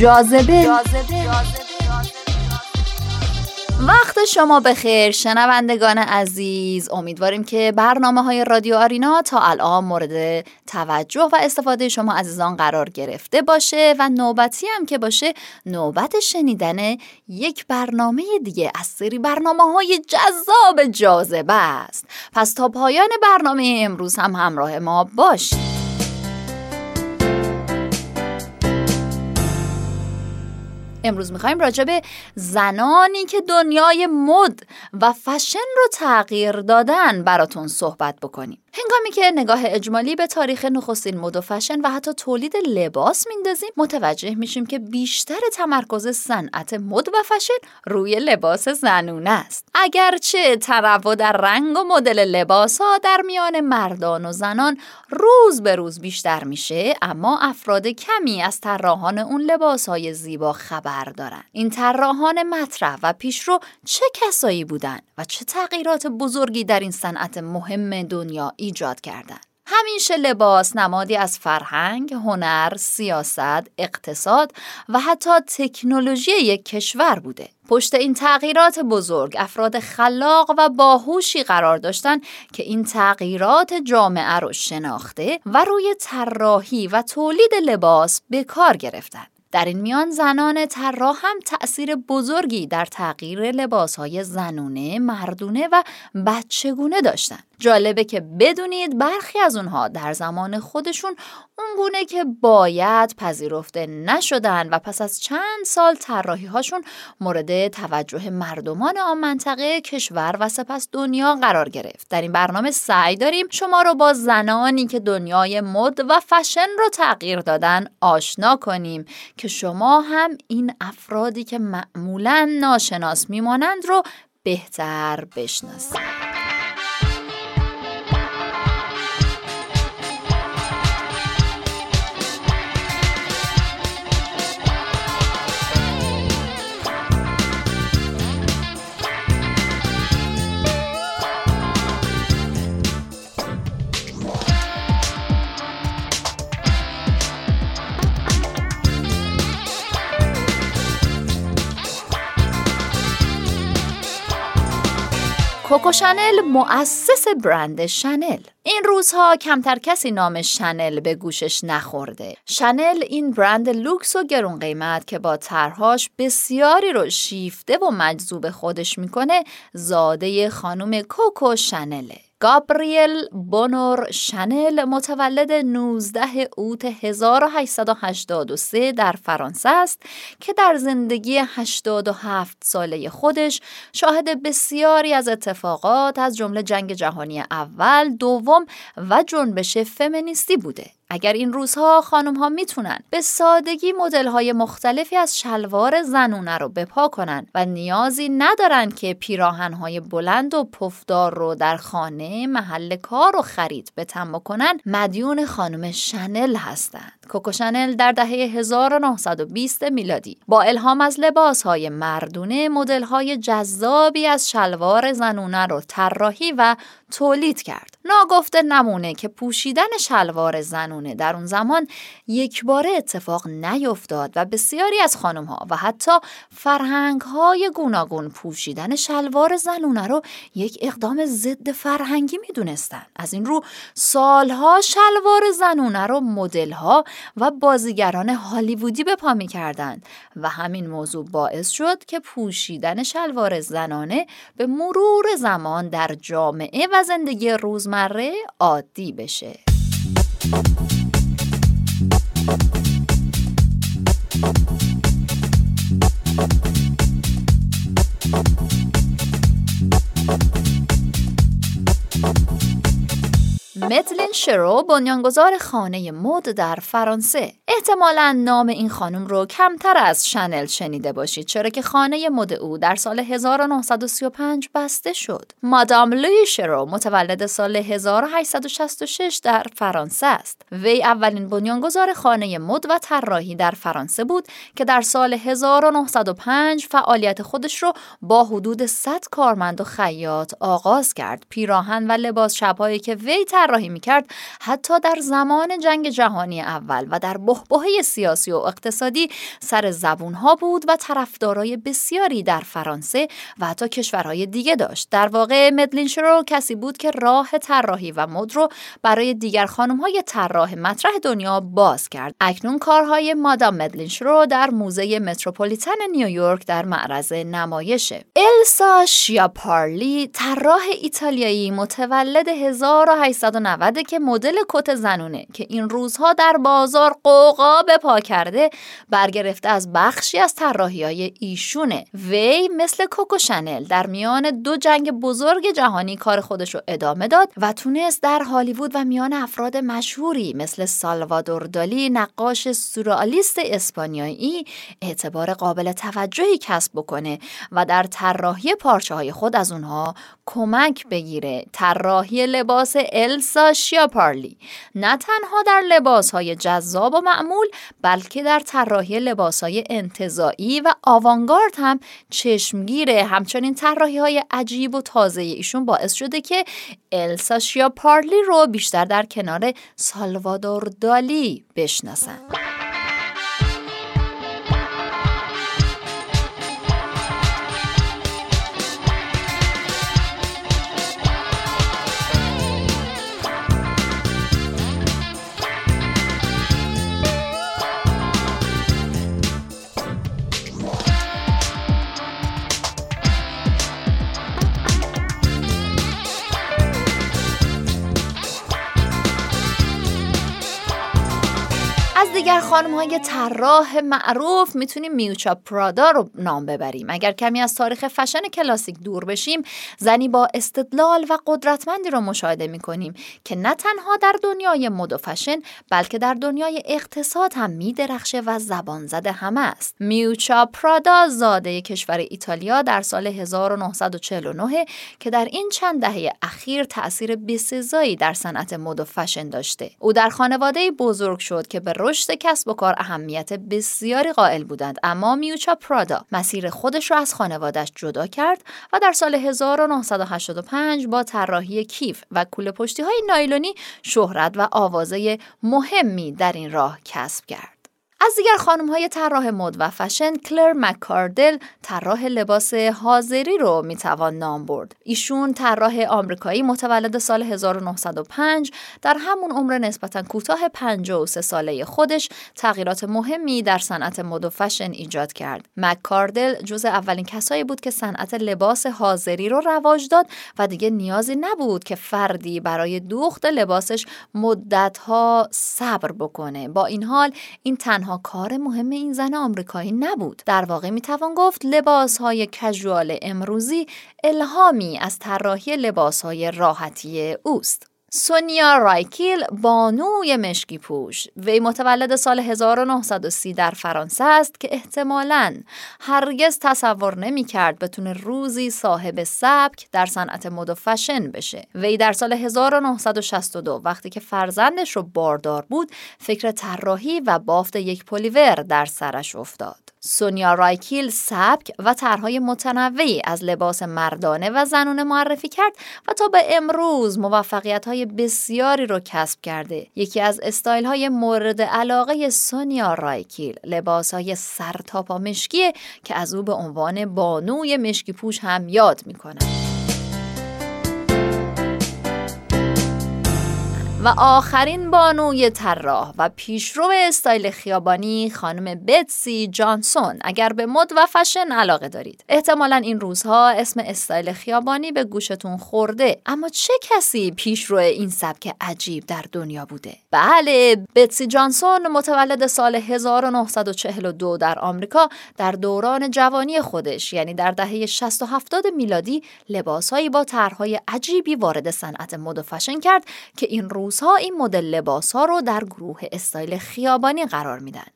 جاذبه. وقت شما بخیر شنوندگان عزیز. امیدواریم که برنامه های رادیو آرینا تا الان مورد توجه و استفاده شما عزیزان قرار گرفته باشه و نوبتی هم که باشه نوبت شنیدن یک برنامه دیگه از سری برنامه های جذاب جاذبه است. پس تا پایان برنامه امروز هم همراه ما باشید. امروز می‌خوایم راجع به زنانی که دنیای مد و فشن رو تغییر دادن براتون صحبت بکنیم. هنگامی که نگاه اجمالی به تاریخ نخستین مد و فشن و حتی تولید لباس میندازیم متوجه میشیم که بیشتر تمرکز صنعت مد و فشن روی لباس زنونه است. اگرچه تنوع در رنگ و مدل لباس ها در میان مردان و زنان روز به روز بیشتر میشه اما افراد کمی از طراحان اون لباس های زیبا خبر دارن. این طراحان مطرح و پیشرو چه کسایی بودن و چه تغییرات بزرگی در این صنعت مهم دنیا ایجاد کردند. همیشه لباس نمادی از فرهنگ، هنر، سیاست، اقتصاد و حتی تکنولوژی یک کشور بوده. پشت این تغییرات بزرگ افراد خلاق و باهوشی قرار داشتن که این تغییرات جامعه رو شناخته و روی طراحی و تولید لباس به کار گرفتن. در این میان زنان طراح هم تأثیر بزرگی در تغییر لباسهای زنونه، مردونه و بچگونه داشتند. جالبه که بدونید برخی از اونها در زمان خودشون اونگونه که باید پذیرفته نشدن و پس از چند سال طراحی هاشون مورد توجه مردمان آن منطقه کشور و سپس دنیا قرار گرفت. در این برنامه سعی داریم شما رو با زنانی که دنیای مد و فشن رو تغییر دادن آشنا کنیم که شما هم این افرادی که معمولا ناشناس میمانند رو بهتر بشناسید. کوکو شنل مؤسس برند شنل این روزها کمتر کسی نام شنل به گوشش نخورده. شنل این برند لوکس و گرون قیمت که با طرحهاش بسیاری رو شیفته و مجذوب خودش می‌کنه زاده خانم کوکو شنله گابریل بونور شنل متولد 19 اوت 1883 در فرانسه است که در زندگی 87 ساله خودش شاهد بسیاری از اتفاقات از جمله جنگ جهانی اول، دوم و جنبش فمینیستی بوده. اگر این روزها خانم ها می‌تونن به سادگی مدل های مختلفی از شلوار زنونه رو بپا کنن و نیازی ندارن که پیراهن های بلند و پفدار رو در خانه محل کار و خرید به تم کنن مدیون خانم شنل هستند کوکو شنل در دهه 1920 میلادی. با الهام از لباس های مردونه مدل های جذابی از شلوار زنونه رو طراحی و تولید کرد. ناگفته نمونه که پوشیدن شلوار زنونه در اون زمان یک باره اتفاق نیفتاد و بسیاری از خانم ها و حتی فرهنگ های گوناگون پوشیدن شلوار زنونه رو یک اقدام ضد فرهنگی می‌دونستن. از این رو سالها شلوار زنونه رو مدل ها و بازیگران هالیوودی به پا می‌کردند و همین موضوع باعث شد که پوشیدن شلوار زنانه به مرور زمان در جامعه و زندگی روزمره عادی بشه. متلین شرو بنیانگذار خانه مد در فرانسه. احتمالا نام این خانم رو کمتر از شنل شنیده باشید چرا که خانه مد او در سال 1935 بسته شد. مادام لوی شرو متولد سال 1866 در فرانسه است. وی اولین بنیانگذار خانه مد و طراحی در فرانسه بود که در سال 1905 فعالیت خودش رو با حدود 100 کارمند و خیاط آغاز کرد. پیراهن و لباس شبهایی که وی طراحی می‌کرد حتی در زمان جنگ جهانی اول و در بحبوحه سیاسی و اقتصادی سر زبونها بود و طرفدارای بسیاری در فرانسه و حتی کشورهای دیگه داشت. در واقع مدلین شرو کسی بود که راه طراحی و مد رو برای دیگر خانم های طراح مطرح دنیا باز کرد. اکنون کارهای مادام مدلین شرو در موزه متروپولیتن نیویورک در معرض نمایشه السا شیاپارلی طراح ایتالیایی متولد 1890 که مدل کت زنونه که این روزها در بازار قوقا به پا کرده برگرفته از بخشی از طراحی های ایشونه. وی مثل کوکو شنل در میان دو جنگ بزرگ جهانی کار خودش رو ادامه داد و تونست در هالیوود و میان افراد مشهوری مثل سالوادور دالی نقاش سورئالیست اسپانیایی اعتبار قابل توجهی کسب بکنه و در طراحی پارچه های خود از اونها کمک بگیره. طراحی لباس السا شیاپارلی نه تنها در لباس های جذاب و معمول بلکه در طراحی لباس های انتظایی و آوانگارد هم چشمگیره. همچنین طراحی های عجیب و تازه ایشون باعث شده که السا شیاپارلی رو بیشتر در کنار سالوادور دالی بشناسن. خانم های طراح معروف می‌تونیم میوچا پرادا رو نام ببریم. اگر کمی از تاریخ فشن کلاسیک دور بشیم زنی با استدلال و قدرتمندی رو مشاهده می‌کنیم که نه تنها در دنیای مد و فشن بلکه در دنیای اقتصاد هم میدرخشه و زبان زده همه است. میوچا پرادا زاده کشور ایتالیا در سال 1949 که در این چند دهه اخیر تاثیر بسزایی در صنعت مد و فشن داشته. او در خانواده بزرگ شد که به رشد کسب و کار اهمیت بسیاری قائل بودند اما میوچا پرادا مسیر خودش را از خانوادش جدا کرد و در سال 1985 با طراحی کیف و کوله پشتی های نایلونی شهرت و آوازه مهمی در این راه کسب کرد. از دیگر خانم های طراح مد و فشن کلر مکاردل طراح لباس حاضری رو می‌توان نام برد. ایشون طراح آمریکایی متولد سال 1905 در همون عمر نسبتا کوتاه 53 ساله خودش تغییرات مهمی در صنعت مد و فشن ایجاد کرد. مکاردل جز اولین کسایی بود که صنعت لباس حاضری رو رواج داد و دیگه نیازی نبود که فردی برای دوخت لباسش مدتها صبر بکنه. با این حال این تنها کار مهم این زن آمریکایی نبود. در واقع می‌توان گفت لباس های کژوال امروزی الهامی از طراحی لباس های راحتی اوست. سونیا رایکیل بانوی مشکی پوش. وی متولد سال 1930 در فرانسه است که احتمالاً هرگز تصور نمی کرد بتونه روزی صاحب سبک در صنعت مد و فشن بشه. وی در سال 1962 وقتی که فرزندش رو باردار بود فکر طراحی و بافت یک پلیور در سرش افتاد. سونیا رایکیل سبک و طرحهای متنوعی از لباس مردانه و زنونه معرفی کرد و تا به امروز موفقیت های بسیاری رو کسب کرده. یکی از استایل های مورد علاقه سونیا رایکیل لباس های سرتاپا مشکیه که از او به عنوان بانوی مشکی پوش هم یاد می‌کنه و آخرین بانوی طراح و پیشرو استایل خیابانی خانم بتسی جانسون. اگر به مد و فشن علاقه دارید. احتمالا این روزها اسم استایل خیابانی به گوشتون خورده. اما چه کسی پیشرو این سبک عجیب در دنیا بوده؟ بله بتسی جانسون متولد سال 1942 در آمریکا در دوران جوانی خودش یعنی در دهه 60 و 70 میلادی لباسهایی با طرحهای عجیبی وارد صنعت مد و فشن کرد که این روز روزها این مدل لباس ها رو در گروه استایل خیابانی قرار میدن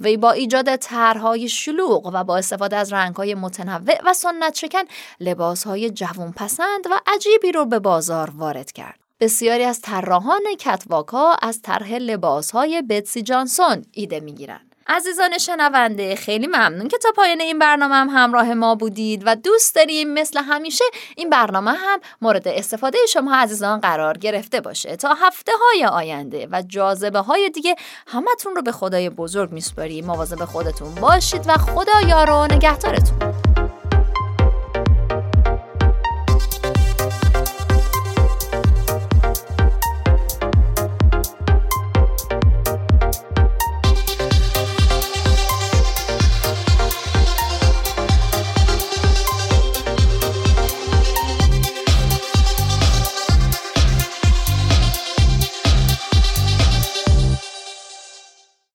وی با ایجاد طرحهای شلوغ و با استفاده از رنگ های متنوع و سنت شکن لباس های جوون پسند و عجیبی رو به بازار وارد کرد. بسیاری از طراحان کتواکا از طرح لباس های بتسی جانسون ایده می‌گیرند عزیزان شنونده خیلی ممنون که تا پایان این برنامه هم همراه ما بودید و دوست داریم مثل همیشه این برنامه هم مورد استفاده شما عزیزان قرار گرفته باشه تا هفته های آینده و جاذبه های دیگه همتون رو به خدای بزرگ میسپاریم. مواظب خودتون باشید و خدا یار و نگهدارتون.